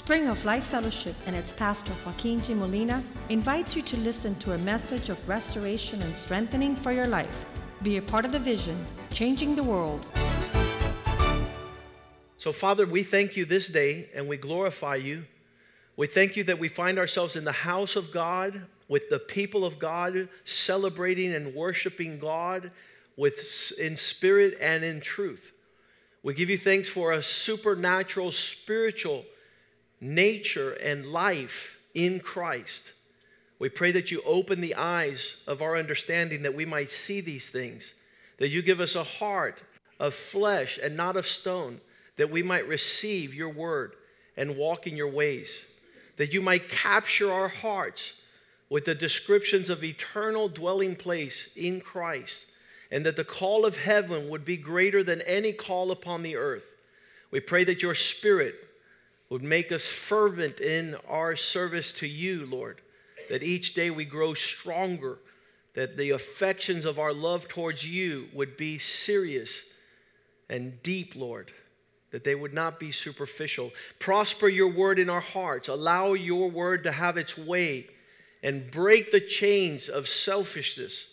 Spring of Life Fellowship and its pastor Joaquin G. Molina invites you to listen to a message of restoration and strengthening for your life. Be a part of the vision, changing the world. So, Father, we thank you this day and we glorify you. We thank you that we find ourselves in the house of God with the people of God celebrating and worshiping God with in spirit and in truth. We give you thanks for a supernatural spiritual nature and life in Christ. We pray that you open the eyes of our understanding that we might see these things, that you give us a heart of flesh and not of stone, that we might receive your word and walk in your ways, that you might capture our hearts with the descriptions of eternal dwelling place in Christ, and that the call of heaven would be greater than any call upon the earth. We pray that your spirit would make us fervent in our service to you, Lord, that each day we grow stronger, that the affections of our love towards you would be serious and deep, Lord, that they would not be superficial. Prosper your word in our hearts, allow your word to have its way, and break the chains of selfishness.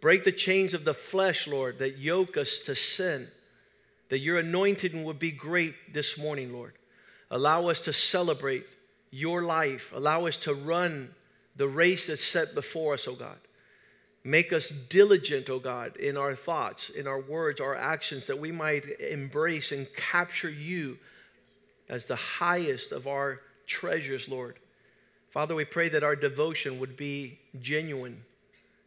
Break the chains of the flesh, Lord, that yoke us to sin. That your anointing would be great this morning, Lord. Allow us to celebrate your life. Allow us to run the race that's set before us, oh God. Make us diligent, oh God, in our thoughts, in our words, our actions, that we might embrace and capture you as the highest of our treasures, Lord. Father, we pray that our devotion would be genuine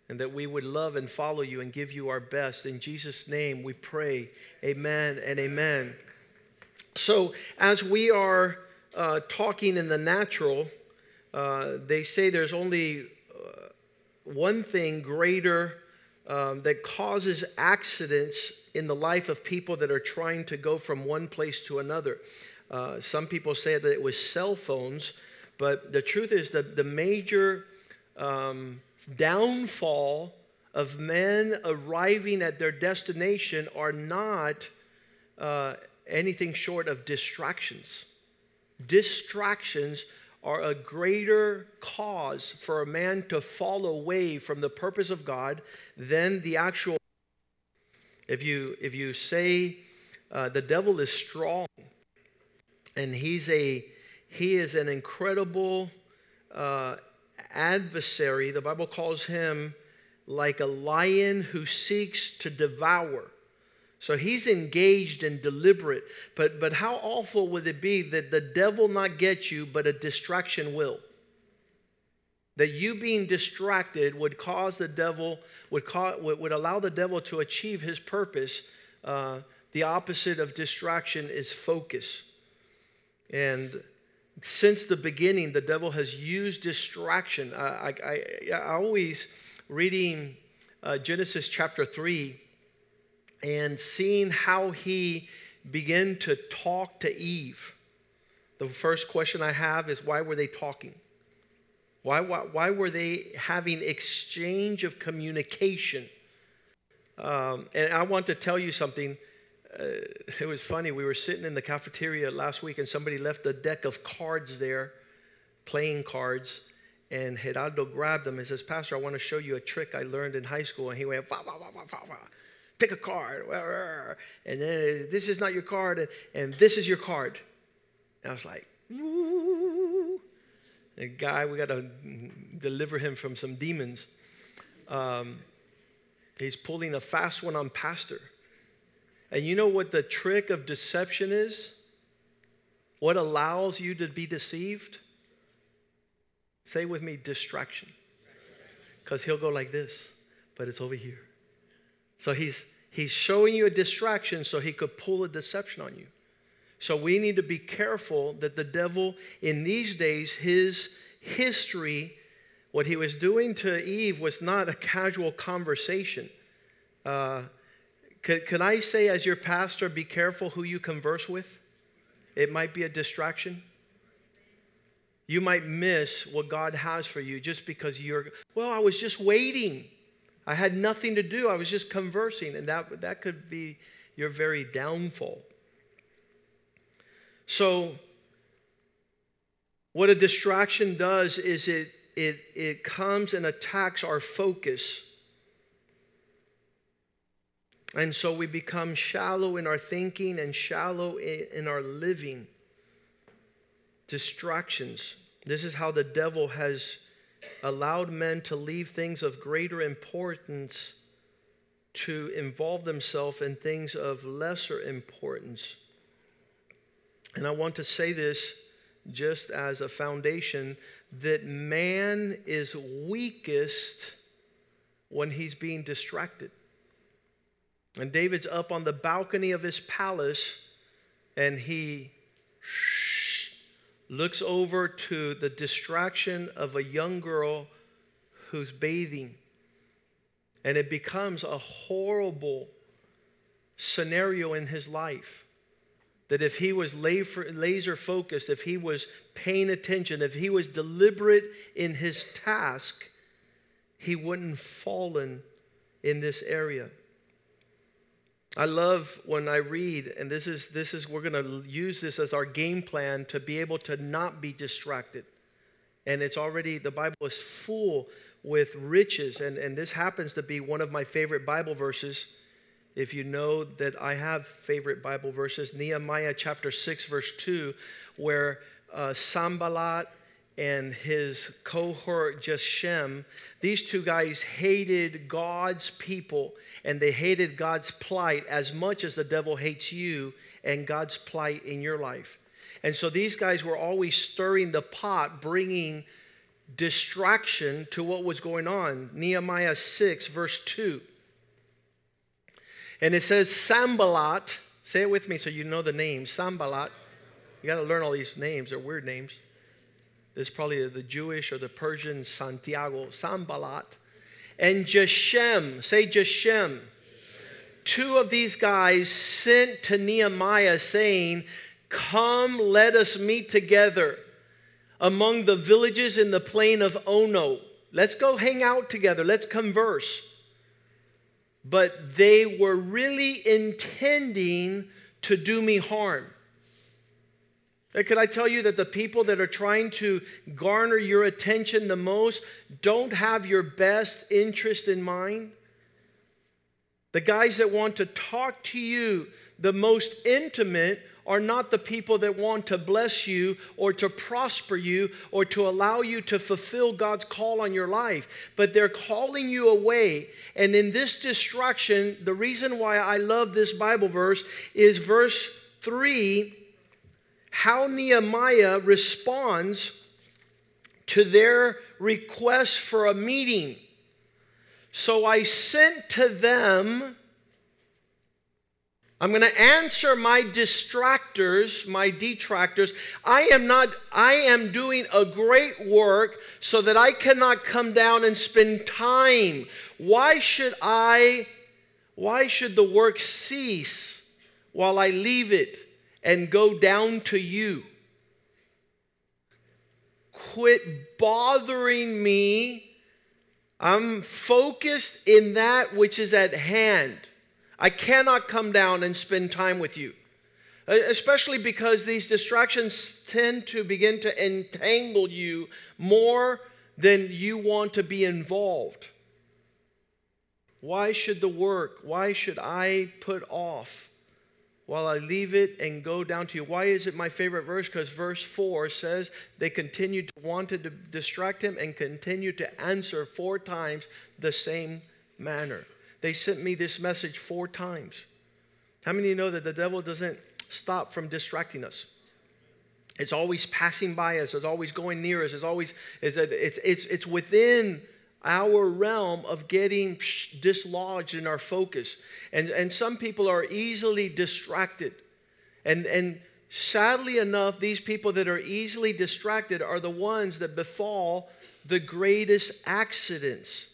and that we would love and follow you and give you our best. In Jesus' name we pray. Amen and amen. So, as we are uh, talking in the natural, uh, they say there's only uh, one thing greater um, that causes accidents in the life of people that are trying to go from one place to another. Uh, some people say that it was cell phones, but the truth is that the major um, downfall of men arriving at their destination are not uh, anything short of distractions. Distractions are a greater cause for a man to fall away from the purpose of God than the actual. If you, if you say uh, the devil is strong and he's a, he is an incredible uh, adversary, the Bible calls him like a lion who seeks to devour. So he's engaged and deliberate. But, but how awful would it be that the devil not get you, but a distraction will? That you being distracted would cause the devil, would, cause, would allow the devil to achieve his purpose. Uh, the opposite of distraction is focus. And since the beginning, the devil has used distraction. I, I, I, I always, reading uh, Genesis chapter 3, and seeing how he began to talk to Eve. The first question I have is why were they talking? Why, why, why were they having exchange of communication? Um, and I want to tell you something. Uh, it was funny. We were sitting in the cafeteria last week, and somebody left a deck of cards there, playing cards. And Geraldo grabbed them and says, Pastor, I want to show you a trick I learned in high school. And he went, va, va, va, va, va, va pick a card. And then this is not your card, and, and this is your card. And I was like, Ooh. The guy, we got to deliver him from some demons. Um, he's pulling a fast one on Pastor. And you know what the trick of deception is? What allows you to be deceived? Say with me, distraction. Because he'll go like this, but it's over here. So he's, he's showing you a distraction so he could pull a deception on you. So we need to be careful that the devil, in these days, his history, what he was doing to Eve was not a casual conversation. Uh, could, could I say, as your pastor, be careful who you converse with? It might be a distraction. You might miss what God has for you just because you're, well, I was just waiting. I had nothing to do. I was just conversing, and that, that could be your very downfall. So, What a distraction does is it, it, it comes and attacks our focus. And so we become shallow in our thinking and shallow in our living. Distractions. This is how the devil has allowed men to leave things of greater importance to involve themselves in things of lesser importance. And I want to say this just as a foundation that man is weakest when he's being distracted. And David's up on the balcony of his palace and he looks over to the distraction of a young girl who's bathing. And it becomes a horrible scenario in his life. That if he was laser focused, if he was paying attention, if he was deliberate in his task, he wouldn't have fallen in this area. I love when I read, and this is this is we're going to use this as our game plan to be able to not be distracted. And it's already the Bible is full with riches, and, and this happens to be one of my favorite Bible verses. If you know that I have favorite Bible verses, Nehemiah chapter 6, verse 2, where uh, Sanballat and his cohort Geshem, these two guys hated God's people and they hated God's plight as much as the devil hates you and God's plight in your life. And so these guys were always stirring the pot, bringing distraction to what was going on. Nehemiah 6, verse 2. And it says, Sanballat, say it with me so you know the name, Sanballat. You got to learn all these names, they're weird names. There's probably the Jewish or the Persian Santiago, Sanballat. And Geshem, say Geshem. Two of these guys sent to Nehemiah saying, Come, let us meet together among the villages in the plain of Ono. Let's go hang out together. Let's converse. But they were really intending to do me harm. Could I tell you that the people that are trying to garner your attention the most don't have your best interest in mind? The guys that want to talk to you the most intimate are not the people that want to bless you or to prosper you or to allow you to fulfill God's call on your life, but they're calling you away. And in this distraction, the reason why I love this Bible verse is verse 3 how Nehemiah responds to their request for a meeting. So I sent to them I'm going to answer my distractors, my detractors. I am not I am doing a great work so that I cannot come down and spend time. Why should I why should the work cease while I leave it and go down to you? Quit bothering me. I'm focused in that which is at hand. I cannot come down and spend time with you. Especially because these distractions tend to begin to entangle you more than you want to be involved. Why should the work, why should I put off while I leave it and go down to you? Why is it my favorite verse? Because verse 4 says they continued to want to distract him and continued to answer four times the same manner. They sent me this message four times. How many you know that the devil doesn't stop from distracting us? It's always passing by us, it's always going near us, it's always, it's, it's, it's, it's within our realm of getting dislodged in our focus. And, and some people are easily distracted. And, and sadly enough, these people that are easily distracted are the ones that befall the greatest accidents.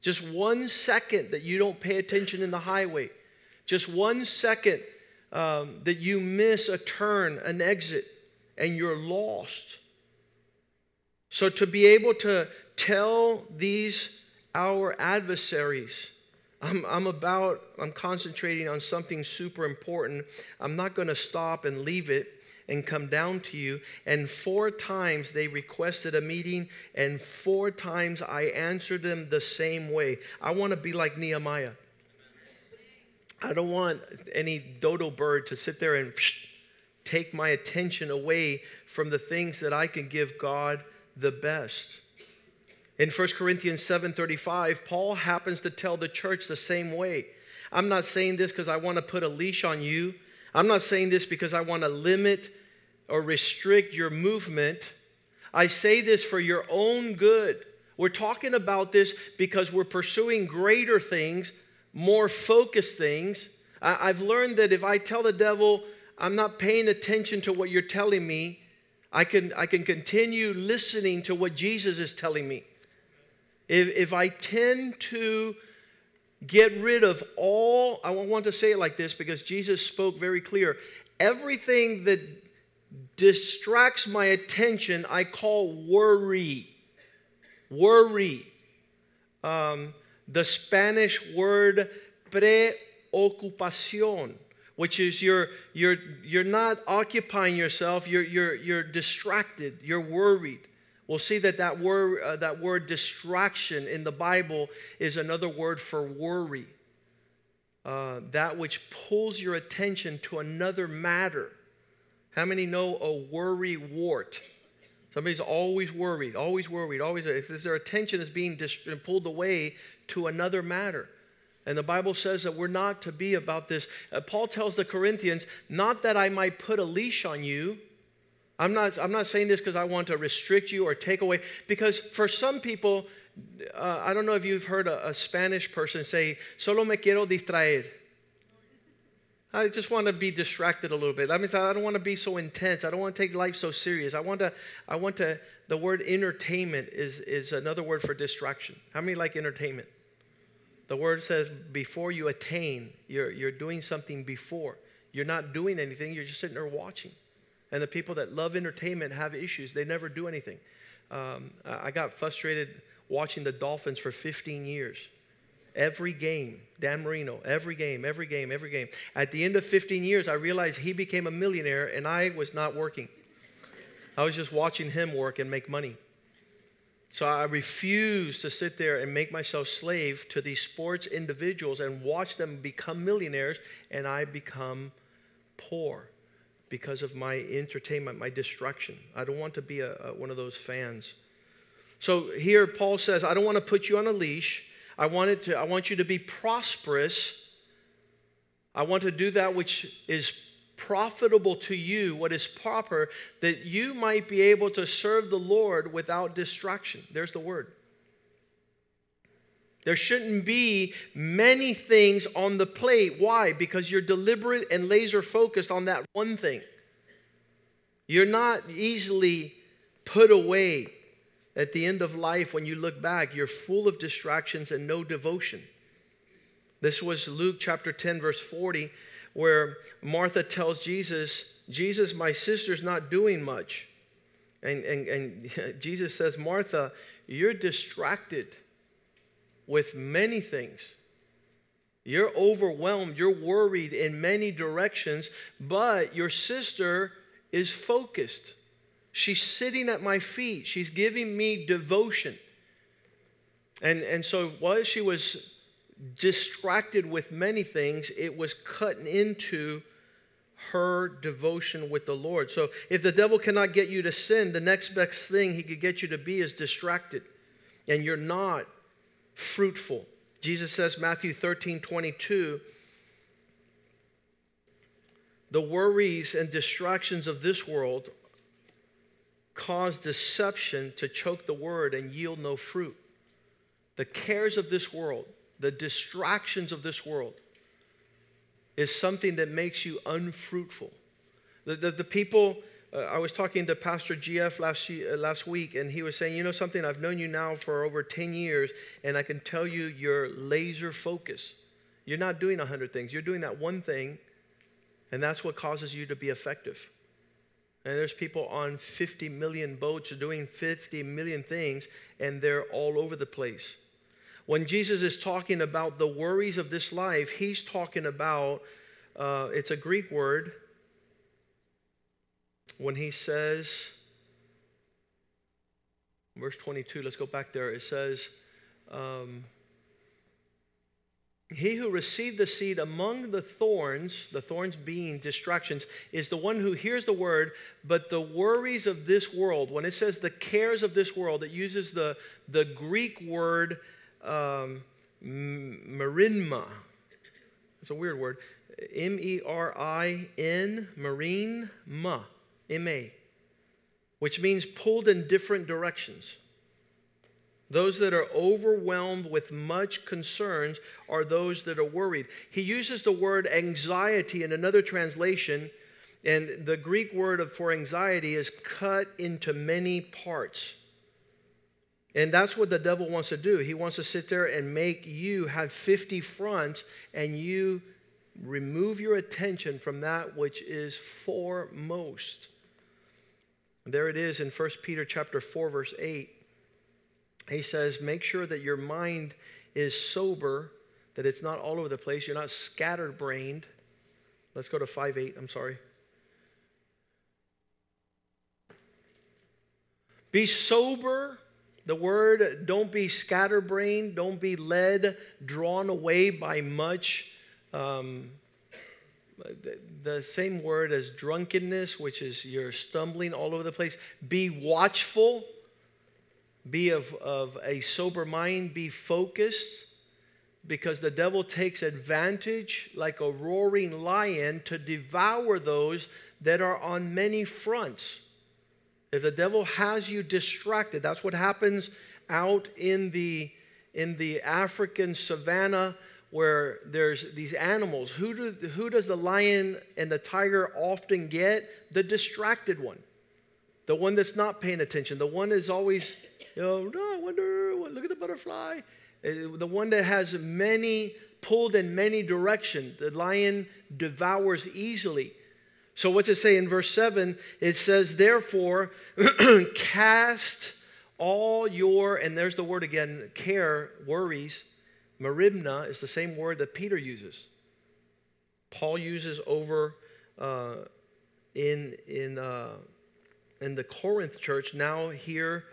Just one second that you don't pay attention in the highway, just one second um, that you miss a turn, an exit, and you're lost. So to be able to tell these, our adversaries, I'm, I'm about, I'm concentrating on something super important. I'm not going to stop and leave it and come down to you. And four times they requested a meeting, and four times I answered them the same way. I want to be like Nehemiah. I don't want any dodo bird to sit there and take my attention away from the things that I can give God the best. In 1 Corinthians 7:35, Paul happens to tell the church the same way. I'm not saying this because I want to put a leash on you. I'm not saying this because I want to limit or restrict your movement. I say this for your own good. We're talking about this because we're pursuing greater things, more focused things. I've learned that if I tell the devil, I'm not paying attention to what you're telling me, I can, I can continue listening to what Jesus is telling me. If, if I tend to get rid of all, I want to say it like this because Jesus spoke very clear. Everything that distracts my attention, I call worry. Worry. Um, the Spanish word preocupación, which is you're, you're, you're not occupying yourself, you're, you're, you're distracted, you're worried. We'll see that that word, uh, that word distraction in the Bible is another word for worry. Uh, that which pulls your attention to another matter. How many know a worry wart? Somebody's always worried, always worried, always. Their attention is being dist- pulled away to another matter. And the Bible says that we're not to be about this. Uh, Paul tells the Corinthians, not that I might put a leash on you, I'm not, I'm not saying this because I want to restrict you or take away, because for some people, uh, I don't know if you've heard a, a, Spanish person say, solo me quiero distraer. I just want to be distracted a little bit. That means I don't want to be so intense. I don't want to take life so serious. I want to, I want to, the word entertainment is, is another word for distraction. How many like entertainment? The word says before you attain, you're, you're doing something before. You're not doing anything, you're just sitting there watching. And the people that love entertainment have issues. They never do anything. Um, I got frustrated watching the Dolphins for 15 years. Every game, Dan Marino, every game, every game, every game. At the end of 15 years, I realized he became a millionaire and I was not working. I was just watching him work and make money. So I refuse to sit there and make myself slave to these sports individuals and watch them become millionaires and I become poor because of my entertainment, my destruction. I don't want to be a, a, one of those fans. So here Paul says, I don't want to put you on a leash. I want, to, I want you to be prosperous. I want to do that which is profitable to you, what is proper, that you might be able to serve the Lord without destruction. There's the word. There shouldn't be many things on the plate. Why? Because you're deliberate and laser focused on that one thing. You're not easily put away at the end of life when you look back. You're full of distractions and no devotion. This was Luke chapter 10, verse 40, where Martha tells Jesus, Jesus, my sister's not doing much. And, and, and Jesus says, Martha, you're distracted with many things. You're overwhelmed, you're worried in many directions, but your sister is focused. She's sitting at my feet, she's giving me devotion. And, and so while she was distracted with many things, it was cutting into her devotion with the Lord. So if the devil cannot get you to sin, the next best thing he could get you to be is distracted. And you're not fruitful. Jesus says, Matthew 13 22, the worries and distractions of this world cause deception to choke the word and yield no fruit. The cares of this world, the distractions of this world, is something that makes you unfruitful. The, the, the people uh, I was talking to Pastor GF last, uh, last week, and he was saying, You know something? I've known you now for over 10 years, and I can tell you you're laser focused. You're not doing 100 things, you're doing that one thing, and that's what causes you to be effective. And there's people on 50 million boats doing 50 million things, and they're all over the place. When Jesus is talking about the worries of this life, he's talking about, uh, it's a Greek word, when he says, verse 22, let's go back there. It says, um, he who received the seed among the thorns, the thorns being distractions, is the one who hears the word, but the worries of this world, when it says the cares of this world, it uses the, the Greek word um, marinma. It's a weird word. M E R I N, marine, ma, M A, which means pulled in different directions. Those that are overwhelmed with much concerns are those that are worried. He uses the word anxiety in another translation, and the Greek word for anxiety is cut into many parts. And that's what the devil wants to do. He wants to sit there and make you have 50 fronts and you remove your attention from that which is foremost. There it is in 1 Peter chapter 4 verse 8 he says, make sure that your mind is sober, that it's not all over the place, you're not scattered brained. Let's go to 5 8, I'm sorry. Be sober. The word, don't be scatterbrained, don't be led, drawn away by much. Um, the, same word as drunkenness, which is you're stumbling all over the place. Be watchful be of, of a sober mind, be focused, because the devil takes advantage like a roaring lion to devour those that are on many fronts. If the devil has you distracted, that's what happens out in the in the African savannah where there's these animals. Who, do, who does the lion and the tiger often get? The distracted one. The one that's not paying attention. The one that's always you know, oh, I wonder, look at the butterfly. Uh, the one that has many, pulled in many directions. The lion devours easily. So, what's it say in verse 7? It says, Therefore, cast all your, and there's the word again, care, worries. Maribna is the same word that Peter uses. Paul uses over uh, in, in, uh, in the Corinth church. Now, here,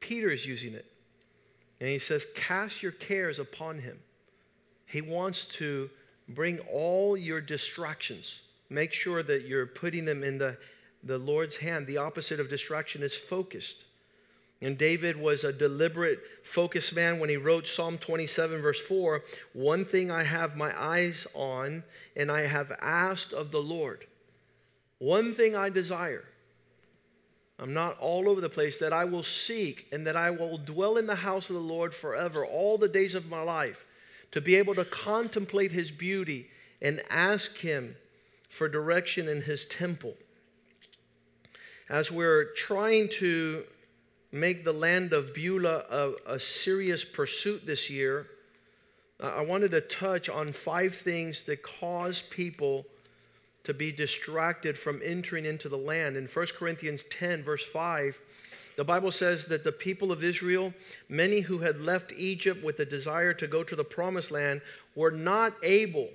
Peter is using it. And he says, Cast your cares upon him. He wants to bring all your distractions. Make sure that you're putting them in the, the Lord's hand. The opposite of distraction is focused. And David was a deliberate, focused man when he wrote Psalm 27, verse 4 One thing I have my eyes on, and I have asked of the Lord. One thing I desire I'm not all over the place, that I will seek and that I will dwell in the house of the Lord forever, all the days of my life, to be able to contemplate his beauty and ask him for direction in his temple. As we're trying to make the land of Beulah a, a serious pursuit this year, I wanted to touch on five things that cause people to be distracted from entering into the land. In 1 Corinthians 10, verse 5, the Bible says that the people of Israel, many who had left Egypt with a desire to go to the promised land, were not able.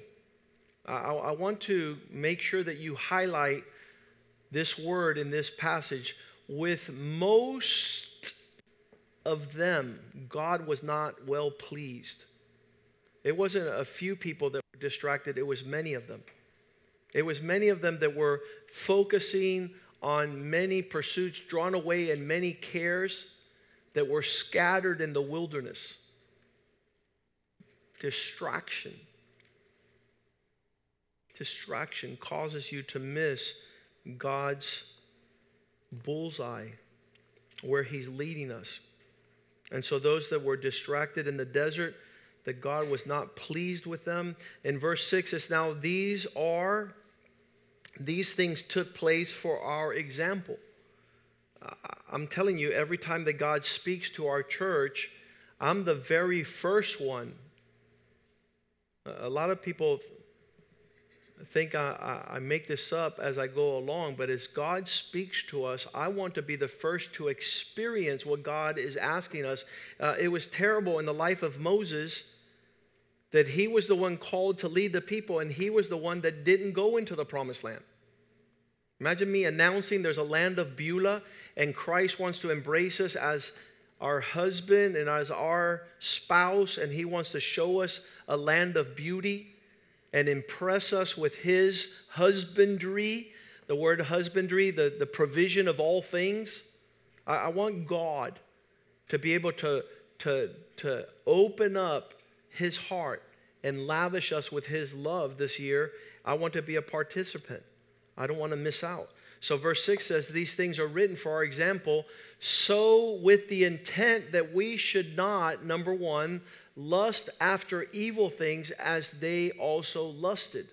I, I want to make sure that you highlight this word in this passage. With most of them, God was not well pleased. It wasn't a few people that were distracted, it was many of them. It was many of them that were focusing on many pursuits, drawn away in many cares that were scattered in the wilderness. Distraction. Distraction causes you to miss God's bullseye where He's leading us. And so, those that were distracted in the desert, that God was not pleased with them. In verse 6, it's now these are these things took place for our example. I'm telling you, every time that God speaks to our church, I'm the very first one. A lot of people think I, I, make this up as I go along, but as God speaks to us, I want to be the first to experience what God is asking us. Uh, it was terrible in the life of Moses that he was the one called to lead the people, and he was the one that didn't go into the promised land. Imagine me announcing there's a land of Beulah and Christ wants to embrace us as our husband and as our spouse, and he wants to show us a land of beauty and impress us with his husbandry. The word husbandry, the, the provision of all things. I, I want God to be able to, to, to open up his heart and lavish us with his love this year. I want to be a participant. I don't want to miss out. So, verse 6 says, These things are written for our example, so with the intent that we should not, number one, lust after evil things as they also lusted.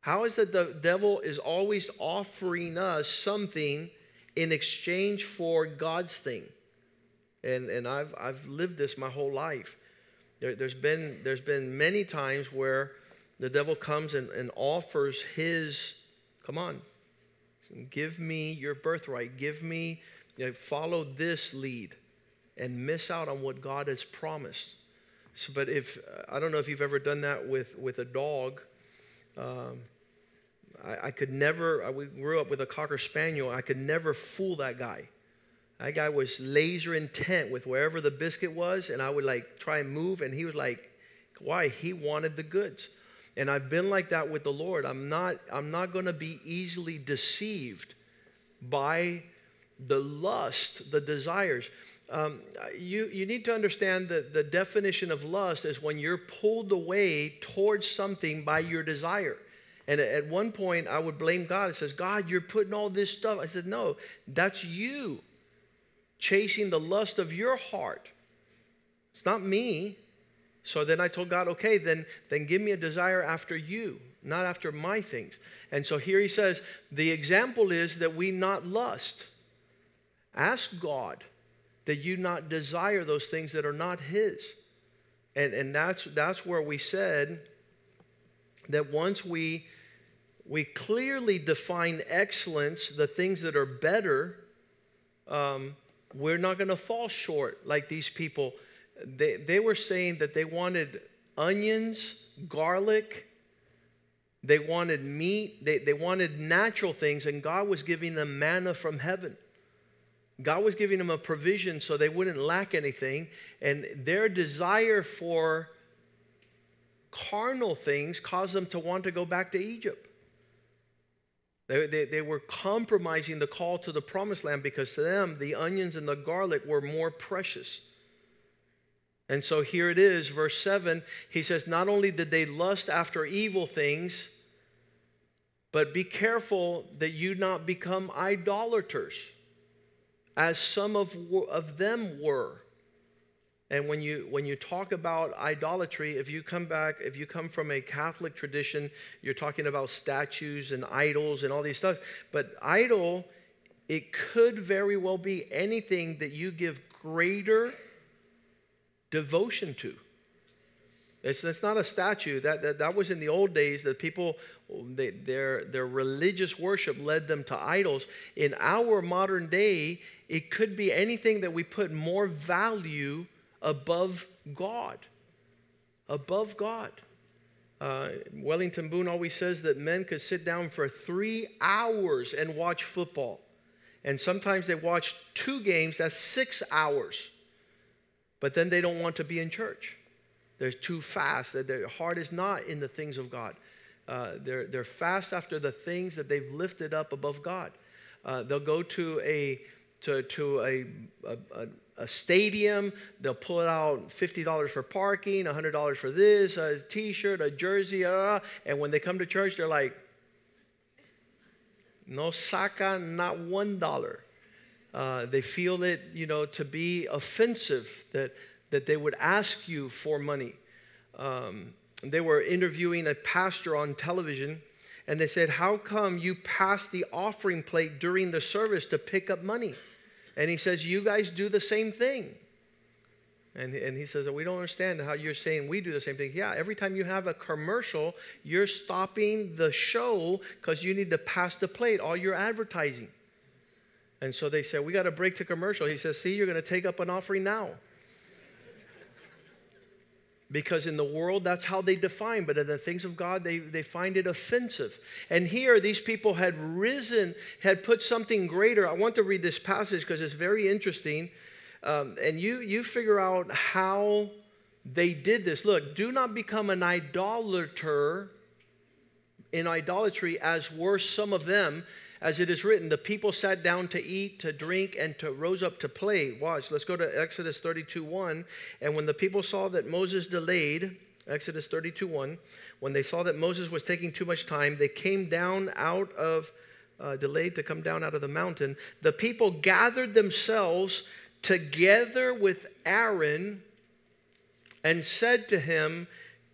How is that the devil is always offering us something in exchange for God's thing? And, and I've, I've lived this my whole life. There, has been, there's been many times where the devil comes and, and offers his, come on, give me your birthright, give me, you know, follow this lead, and miss out on what God has promised. So, but if, I don't know if you've ever done that with, with a dog. Um, I, I, could never, I grew up with a Cocker Spaniel, I could never fool that guy. That guy was laser intent with wherever the biscuit was, and I would like try and move, and he was like, why? He wanted the goods. And I've been like that with the Lord. I'm not, I'm not going to be easily deceived by the lust, the desires. Um, you, you need to understand that the definition of lust is when you're pulled away towards something by your desire. And at one point, I would blame God. It says, God, you're putting all this stuff. I said, No, that's you chasing the lust of your heart. It's not me. So then I told God, okay, then, then give me a desire after you, not after my things. And so here he says, the example is that we not lust. Ask God that you not desire those things that are not his. And, and that's, that's where we said that once we, we clearly define excellence, the things that are better, um, we're not going to fall short like these people. They, they were saying that they wanted onions, garlic, they wanted meat, they, they wanted natural things, and God was giving them manna from heaven. God was giving them a provision so they wouldn't lack anything, and their desire for carnal things caused them to want to go back to Egypt. They, they, they, were compromising the call to the promised land because to them, the onions and the garlic were more precious. And so here it is, verse 7. He says, Not only did they lust after evil things, but be careful that you not become idolaters, as some of, of them were. And when you, when you talk about idolatry, if you come back, if you come from a Catholic tradition, you're talking about statues and idols and all these stuff. But idol, it could very well be anything that you give greater devotion to. It's, it's not a statue. That, that, that was in the old days that people, they, their, their religious worship led them to idols. In our modern day, it could be anything that we put more value above God. Above God. Uh, Wellington Boone always says that men could sit down for three hours and watch football. And sometimes they watch two games, that's six hours. But then they don't want to be in church. They're too fast. Their heart is not in the things of God. Uh, they're, they're fast after the things that they've lifted up above God. Uh, they'll go to a to, to a, a, a stadium. They'll pull out $50 for parking, $100 for this, a t shirt, a jersey, uh, and when they come to church, they're like, no saca, not one dollar. Uh, they feel it, you know, to be offensive that, that they would ask you for money. Um, they were interviewing a pastor on television, and they said, How come you pass the offering plate during the service to pick up money? And he says, You guys do the same thing. And, and he says, We don't understand how you're saying we do the same thing. Yeah, every time you have a commercial, you're stopping the show because you need to pass the plate, all your advertising. And so they said, We got to break to commercial. He says, See, you're going to take up an offering now. Because in the world that's how they define but in the things of god they, they find it offensive. And here these people had risen had put something greater. I want to read this passage because it's very interesting um, and you you figure out how they did this. Look do not become an idolater in idolatry as were some of them as it is written, the people sat down to eat, to drink, and to rose up to play. Watch, let's go to Exodus 32 1. And when the people saw that Moses delayed, Exodus 32 1, when they saw that Moses was taking too much time, they came down out of, uh, delayed to come down out of the mountain. The people gathered themselves together with Aaron and said to him,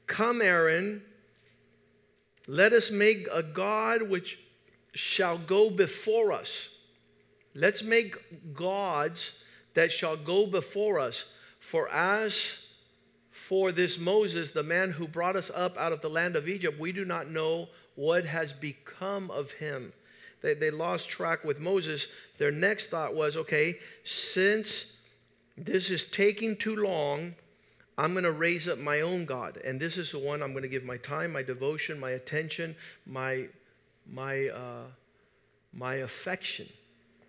Come, Aaron, let us make a God which shall go before us. Let's make gods that shall go before us. For as for this Moses, the man who brought us up out of the land of Egypt, we do not know what has become of him. They, they lost track with Moses. Their next thought was okay, since this is taking too long, I'm going to raise up my own God. And this is the one I'm going to give my time, my devotion, my attention, my my, uh, my affection,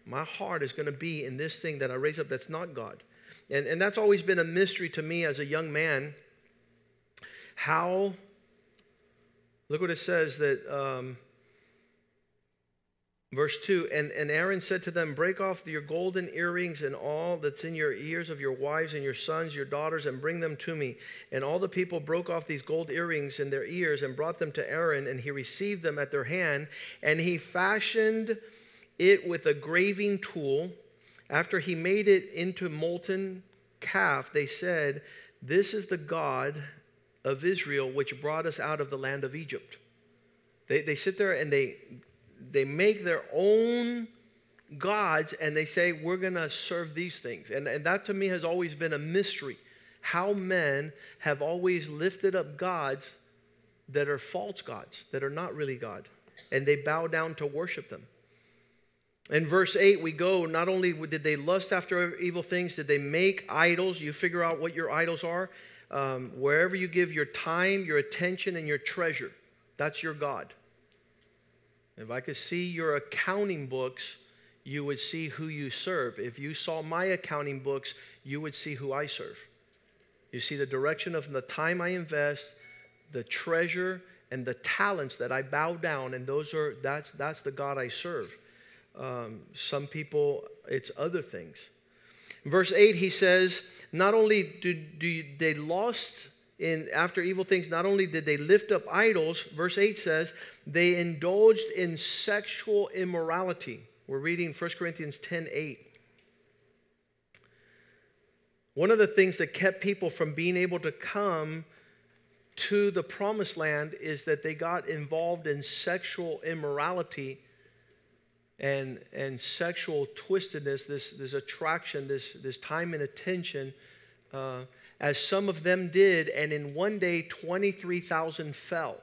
my heart is going to be in this thing that I raise up that's not God. And, and that's always been a mystery to me as a young man. How, look what it says that um, Verse 2 and, and Aaron said to them, Break off your golden earrings and all that's in your ears of your wives and your sons, your daughters, and bring them to me. And all the people broke off these gold earrings in their ears and brought them to Aaron, and he received them at their hand. And he fashioned it with a graving tool. After he made it into molten calf, they said, This is the God of Israel, which brought us out of the land of Egypt. They, they sit there and they they make their own gods and they say, We're going to serve these things. And, and that to me has always been a mystery. How men have always lifted up gods that are false gods, that are not really God, and they bow down to worship them. In verse 8, we go, not only did they lust after evil things, did they make idols? You figure out what your idols are. Um, wherever you give your time, your attention, and your treasure, that's your God. If I could see your accounting books, you would see who you serve. If you saw my accounting books, you would see who I serve. You see the direction of the time I invest, the treasure, and the talents that I bow down, and those are that's that's the God I serve. Um, some people, it's other things. verse 8, he says, Not only do, do they lost in after evil things not only did they lift up idols verse 8 says they indulged in sexual immorality we're reading 1 corinthians 10 8 one of the things that kept people from being able to come to the promised land is that they got involved in sexual immorality and, and sexual twistedness, this, this attraction, this, this time and attention. Uh, as some of them did, and in one day 23,000 fell.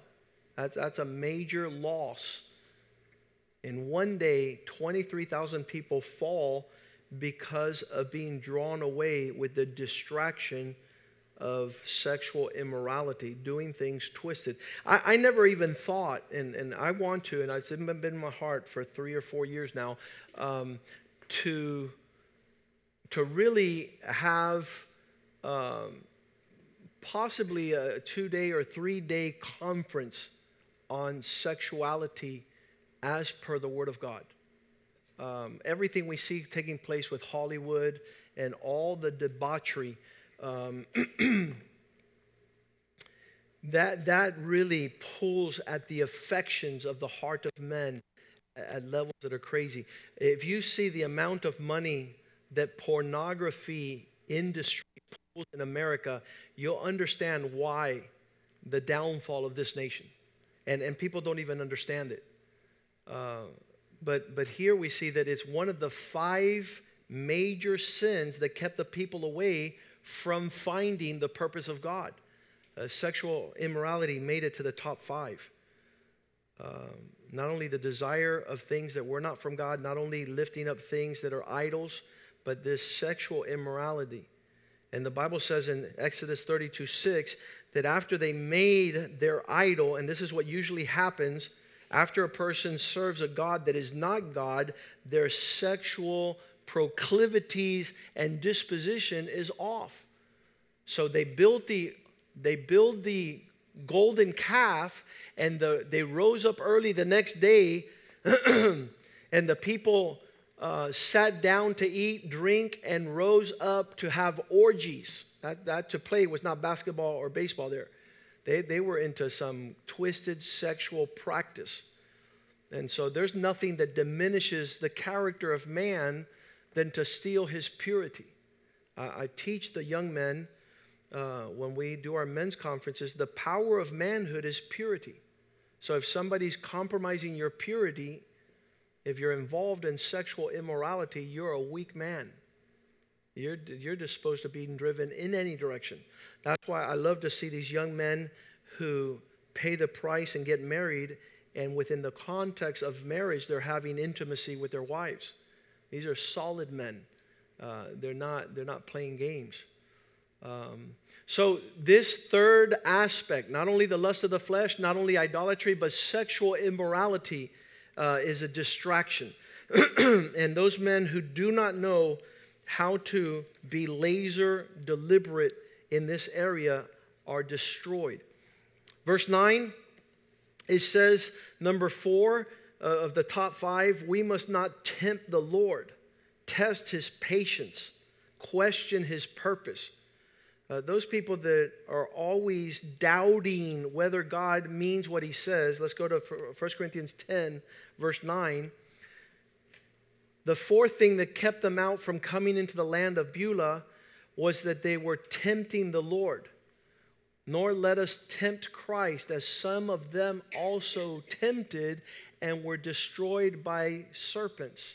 That's, that's a major loss. In one day, 23,000 people fall because of being drawn away with the distraction of sexual immorality, doing things twisted. I, I never even thought, and, and I want to, and it's been in my heart for three or four years now, um, to, to really have um, possibly a two day or three day conference on sexuality as per the Word of God. Um, everything we see taking place with Hollywood and all the debauchery, um, that, that really pulls at the affections of the heart of men at levels that are crazy. If you see the amount of money that pornography industry in America, you'll understand why the downfall of this nation. And, and people don't even understand it. Uh, but, but here we see that it's one of the five major sins that kept the people away from finding the purpose of God. Uh, sexual immorality made it to the top five. Um, not only the desire of things that were not from God, not only lifting up things that are idols, but this sexual immorality. And the Bible says in Exodus 32 6 that after they made their idol, and this is what usually happens after a person serves a God that is not God, their sexual proclivities and disposition is off. So they built the they build the golden calf and the, they rose up early the next day and the people uh, sat down to eat, drink, and rose up to have orgies. That, that to play was not basketball or baseball there. They, they were into some twisted sexual practice. And so there's nothing that diminishes the character of man than to steal his purity. I teach the young men uh, when we do our men's conferences the power of manhood is purity. So if somebody's compromising your purity, if you're involved in sexual immorality, you're a weak man. You're, you're disposed to being driven in any direction. That's why I love to see these young men who pay the price and get married, and within the context of marriage, they're having intimacy with their wives. These are solid men. Uh, they're, not, they're not playing games. Um, so, this third aspect, not only the lust of the flesh, not only idolatry, but sexual immorality, uh, is a distraction. and those men who do not know how to be laser deliberate in this area are destroyed. Verse 9, it says, number four uh, of the top five, we must not tempt the Lord, test his patience, question his purpose. Uh, those people that are always doubting whether God means what he says, let's go to 1 Corinthians 10, verse 9. The fourth thing that kept them out from coming into the land of Beulah was that they were tempting the Lord. Nor let us tempt Christ, as some of them also tempted and were destroyed by serpents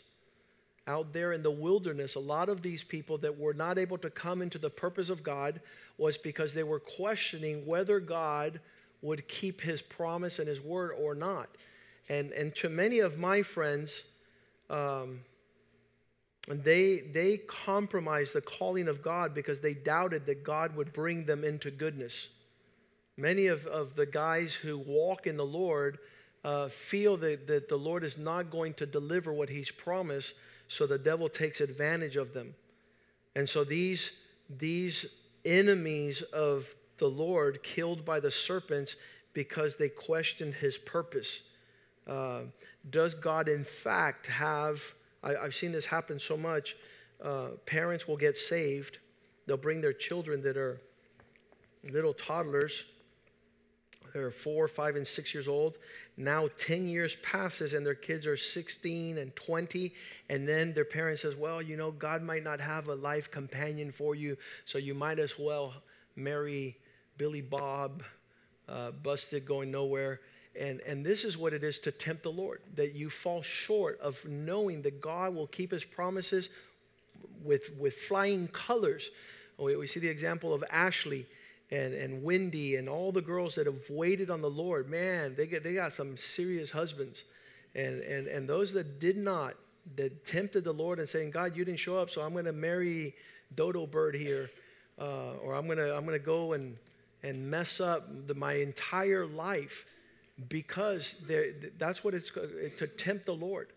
out there in the wilderness, a lot of these people that were not able to come into the purpose of God was because they were questioning whether God would keep his promise and his word or not. And, and to many of my friends, um, they, they compromised the calling of God because they doubted that God would bring them into goodness. Many of, of the guys who walk in the Lord uh, feel that, that the Lord is not going to deliver what he's promised so the devil takes advantage of them. And so these, these enemies of the Lord killed by the serpents because they questioned his purpose. Uh, does God, in fact, have, I, have seen this happen so much, uh, parents will get saved, they'll bring their children that are little toddlers they're four, five, and six years old. Now 10 years passes and their kids are 16 and 20. And then their parents says, well, you know, God might not have a life companion for you. So you might as well marry Billy Bob, uh, busted, going nowhere. And, and this is what it is to tempt the Lord, that you fall short of knowing that God will keep his promises with, with flying colors. We, we see the example of Ashley and, and Wendy and all the girls that have waited on the Lord, man, they, get, they got some serious husbands. And, and, and those that did not, that tempted the Lord and saying, God, you didn't show up, so I'm going to marry Dodo Bird here, uh, or I'm going to I'm gonna go and, and mess up the, my entire life because that's what it's to tempt the Lord,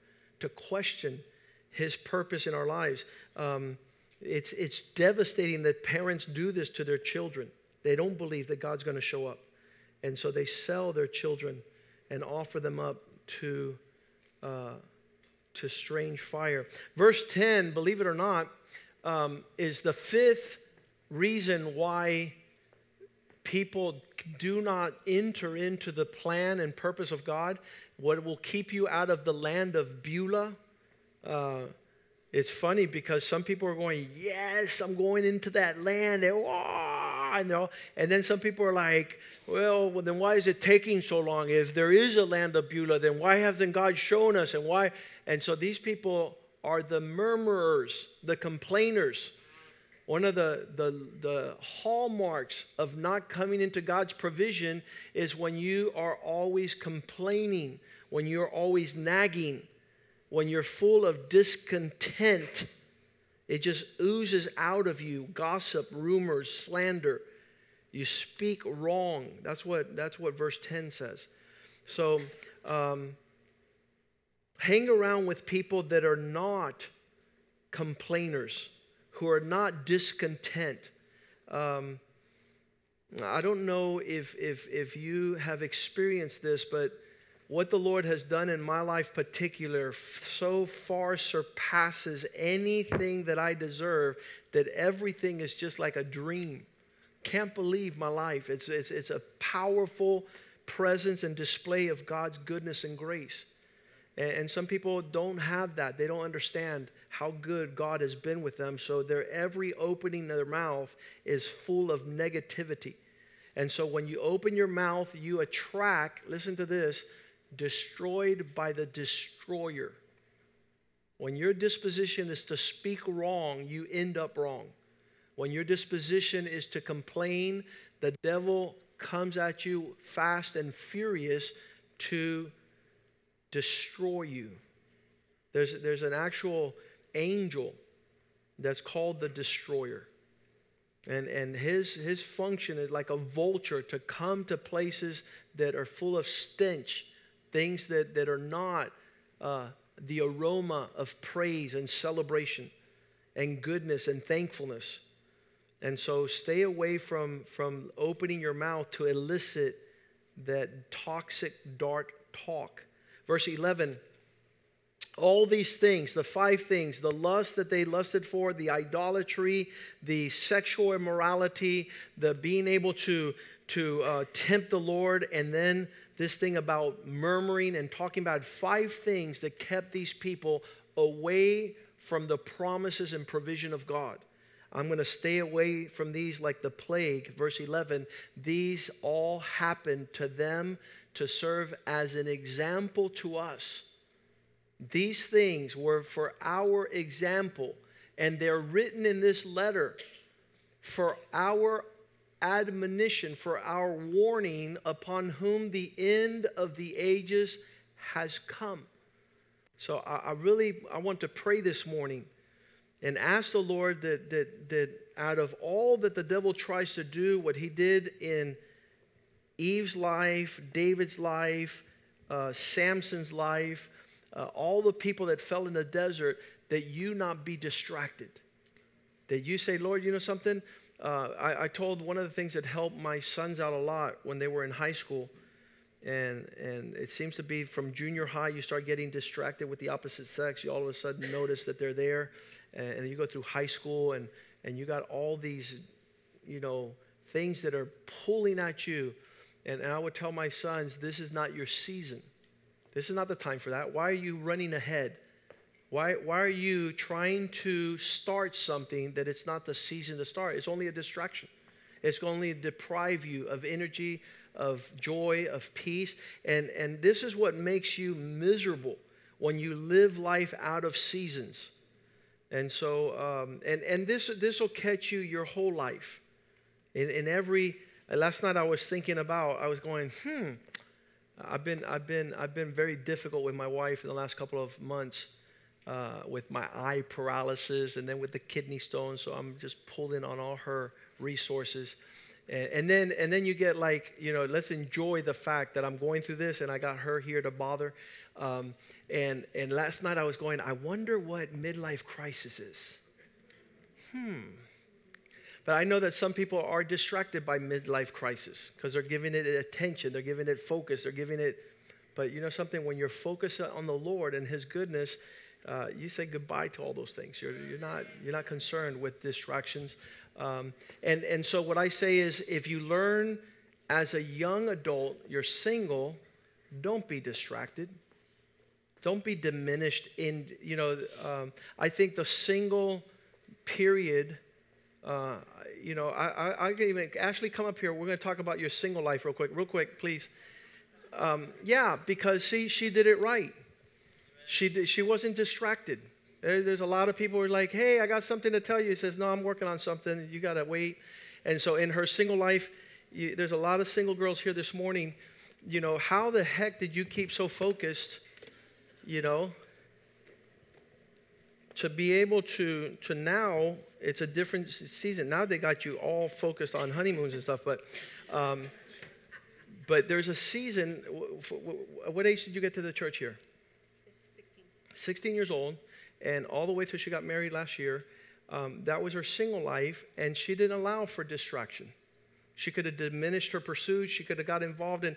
to question his purpose in our lives. Um, it's, it's devastating that parents do this to their children. They don't believe that God's going to show up. And so they sell their children and offer them up to, uh, to strange fire. Verse 10, believe it or not, um, is the fifth reason why people do not enter into the plan and purpose of God. What will keep you out of the land of Beulah? Uh, it's funny because some people are going, Yes, I'm going into that land. And, and, all, and then some people are like, well, well, then why is it taking so long? If there is a land of Beulah, then why hasn't God shown us? And why? And so these people are the murmurers, the complainers. One of the, the, the hallmarks of not coming into God's provision is when you are always complaining, when you're always nagging, when you're full of discontent, It just oozes out of you gossip, rumors, slander. You speak wrong. That's what, that's what verse 10 says. So, um, hang around with people that are not complainers, who are not discontent. Um, I don't know if, if, if you have experienced this, but what the Lord has done in my life particular so far surpasses anything that I deserve that everything is just like a dream. Can't believe my life. It's, it's, it's a powerful presence and display of God's goodness and grace. And, and some people don't have that. They don't understand how good God has been with them. So their every opening of their mouth is full of negativity. And so when you open your mouth, you attract, listen to this, destroyed by the destroyer. When your disposition is to speak wrong, you end up wrong. When your disposition is to complain, the devil comes at you fast and furious to destroy you. There's, there's an actual angel that's called the destroyer. And, and his, his function is like a vulture to come to places that are full of stench things that, that are not uh, the aroma of praise and celebration and goodness and thankfulness. And so stay away from, from opening your mouth to elicit that toxic, dark talk. Verse 11 all these things, the five things, the lust that they lusted for, the idolatry, the sexual immorality, the being able to, to uh, tempt the Lord, and then this thing about murmuring and talking about five things that kept these people away from the promises and provision of God. I'm going to stay away from these like the plague. Verse 11, these all happened to them to serve as an example to us. These things were for our example, and they're written in this letter for our admonition, for our warning, upon whom the end of the ages has come. So I, I really I want to pray this morning and ask the Lord that, that, that out of all that the devil tries to do, what he did in Eve's life, David's life, uh, Samson's life, uh, all the people that fell in the desert, that you not be distracted. That you say, Lord, you know something? Uh, I, I, told one of the things that helped my sons out a lot when they were in high school, and, and it seems to be from junior high, you start getting distracted with the opposite sex. You all of a sudden notice that they're there, and, and you go through high school, and, and you got all these, you know, things that are pulling at you. And, and I would tell my sons, this is not your season. This is not the time for that. Why are you running ahead? Why, why are you trying to start something that it's not the season to start? It's only a distraction. It's going to deprive you of energy, of joy, of peace. And, and this is what makes you miserable when you live life out of seasons. And so, um, and, and this, this will catch you your whole life. In, in every, last night I was thinking about, I was going, hmm, I've been, I've been, I've been very difficult with my wife in the last couple of months uh, with my eye paralysis and then with the kidney stones. So I'm just pulling on all her resources. And, and, then, and then you get like, you know, let's enjoy the fact that I'm going through this and I got her here to bother. Um, and, and last night I was going, I wonder what midlife crisis is. Hmm. But I know that some people are distracted by midlife crisis because they're giving it attention, they're giving it focus, they're giving it. But you know something? When you're focused on the Lord and His goodness, uh, you say goodbye to all those things. You're, you're, not, you're not concerned with distractions. Um, and, and so, what I say is if you learn as a young adult, you're single, don't be distracted. Don't be diminished in, you know, um, I think the single period, uh, you know, I, I, I, can even, Ashley, come up here. We're going to talk about your single life real quick. Real quick, please. Um, yeah, because see, she did it right. She, she wasn't distracted. There, there's a lot of people who are like, hey, I got something to tell you. He says, no, I'm working on something. You got to wait. And so in her single life, you, there's a lot of single girls here this morning. You know, how the heck did you keep so focused, you know, to be able to to now it's a different season. Now they got you all focused on honeymoons and stuff, but um, but there's a season. What age did you get to the church here? 16. 16 years old, and all the way till she got married last year. Um, that was her single life, and she didn't allow for distraction. She could have diminished her pursuit. She could have got involved in.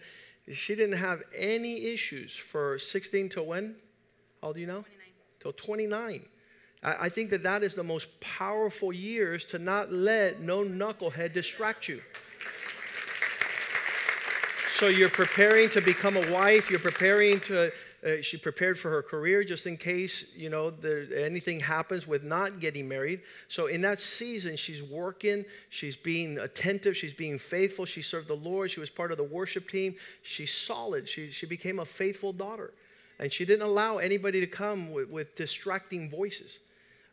She didn't have any issues for 16 till when? How old do you know? 29. Till 29. I, I think that that is the most powerful years to not let no knucklehead distract you. So you're preparing to become a wife. You're preparing to. Uh, she prepared for her career just in case you know there, anything happens with not getting married. So in that season, she's working. She's being attentive. She's being faithful. She served the Lord. She was part of the worship team. She's solid. She she became a faithful daughter, and she didn't allow anybody to come with, with distracting voices.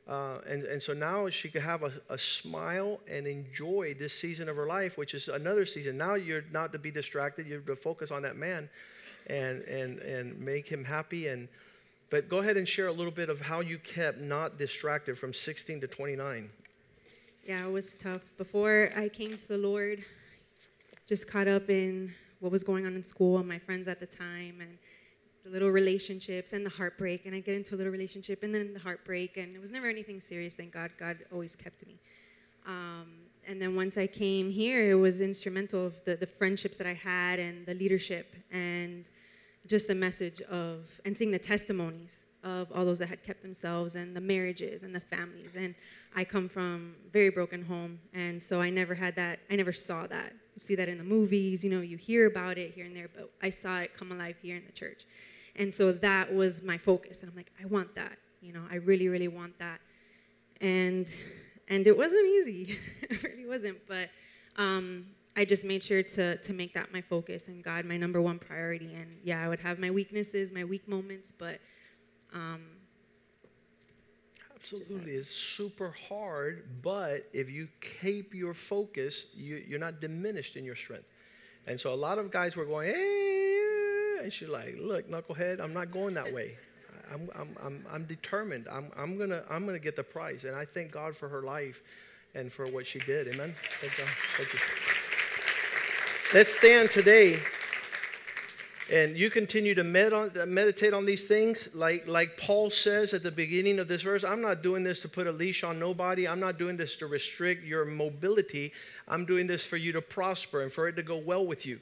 Uh, and, and so now she could have a, a smile and enjoy this season of her life, which is another season. Now you're not to be distracted, you're to focus on that man and, and, and make him happy. And, but go ahead and share a little bit of how you kept not distracted from 16 to 29. Yeah, it was tough. Before I came to the Lord, just caught up in what was going on in school and my friends at the time and the little relationships and the heartbreak. And I get into a little relationship and then the heartbreak. And it was never anything serious, thank God. God always kept me. Um, and then once I came here, it was instrumental of the, the friendships that I had and the leadership and just the message of, and seeing the testimonies of all those that had kept themselves and the marriages and the families. And I come from very broken home, and so I never had that, I never saw that. You see that in the movies, you know, you hear about it here and there, but I saw it come alive here in the church. And so that was my focus. And I'm like, I want that. You know, I really, really want that. And and it wasn't easy. it really wasn't. But um, I just made sure to to make that my focus and God my number one priority. And yeah, I would have my weaknesses, my weak moments, but um, Absolutely, it's super hard, but if you keep your focus, you, you're not diminished in your strength. And so a lot of guys were going, hey, and she's like, look, knucklehead, I'm not going that way. I'm, I'm, I'm, I'm determined. I'm, I'm going to I'm gonna get the prize. And I thank God for her life and for what she did. Amen. Thank God. Thank you. Let's stand today and you continue to med- on, meditate on these things like, like paul says at the beginning of this verse i'm not doing this to put a leash on nobody i'm not doing this to restrict your mobility i'm doing this for you to prosper and for it to go well with you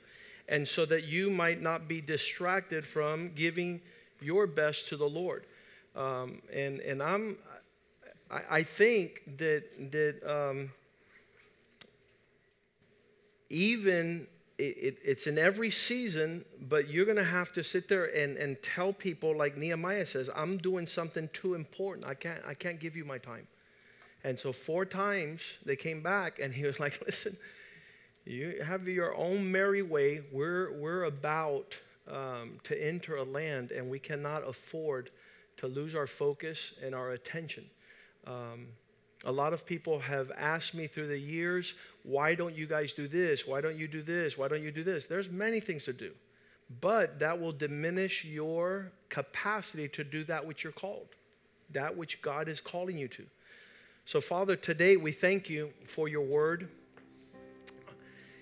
and so that you might not be distracted from giving your best to the lord um, and, and i'm I, I think that that um, even it, it, it's in every season, but you're going to have to sit there and, and tell people, like Nehemiah says, I'm doing something too important. I can't, I can't give you my time. And so, four times they came back, and he was like, Listen, you have your own merry way. We're, we're about um, to enter a land, and we cannot afford to lose our focus and our attention. Um, a lot of people have asked me through the years, why don't you guys do this? Why don't you do this? Why don't you do this? There's many things to do, but that will diminish your capacity to do that which you're called, that which God is calling you to. So, Father, today we thank you for your word.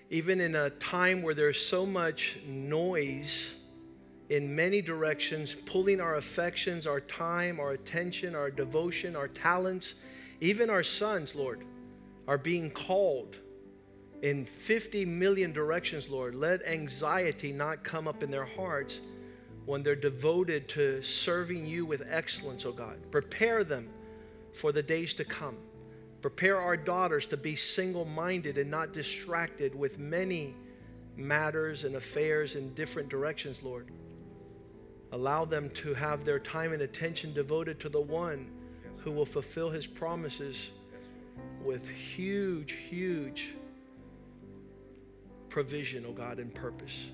Even in a time where there's so much noise in many directions, pulling our affections, our time, our attention, our devotion, our talents, even our sons, Lord, are being called in 50 million directions, Lord. Let anxiety not come up in their hearts when they're devoted to serving you with excellence, oh God. Prepare them for the days to come. Prepare our daughters to be single minded and not distracted with many matters and affairs in different directions, Lord. Allow them to have their time and attention devoted to the one who will fulfill his promises with huge, huge provision, oh God, and purpose.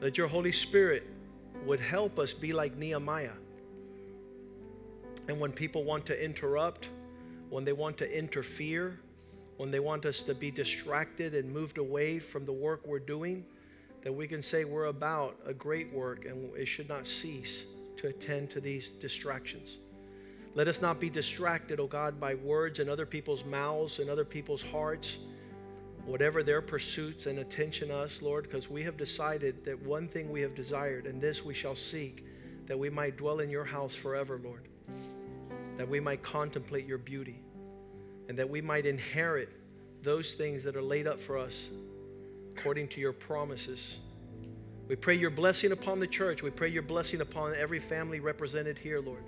That your Holy Spirit would help us be like Nehemiah. And when people want to interrupt, when they want to interfere, when they want us to be distracted and moved away from the work we're doing, that we can say we're about a great work and it should not cease to attend to these distractions. Let us not be distracted, oh God, by words in other people's mouths and other people's hearts, whatever their pursuits and attention us, Lord, because we have decided that one thing we have desired, and this we shall seek, that we might dwell in your house forever, Lord, that we might contemplate your beauty, and that we might inherit those things that are laid up for us according to your promises. We pray your blessing upon the church. We pray your blessing upon every family represented here, Lord.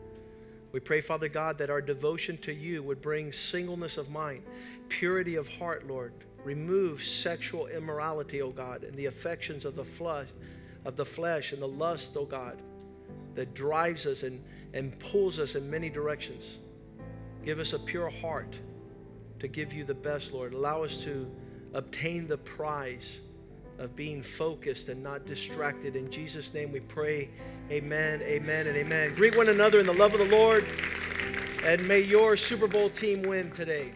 We pray, Father God, that our devotion to you would bring singleness of mind, purity of heart, Lord. Remove sexual immorality, O God, and the affections of the flesh, of the flesh and the lust, O God, that drives us and, and pulls us in many directions. Give us a pure heart to give you the best, Lord. Allow us to obtain the prize of being focused and not distracted. In Jesus' name we pray. Amen, amen, and amen. Greet one another in the love of the Lord, and may your Super Bowl team win today.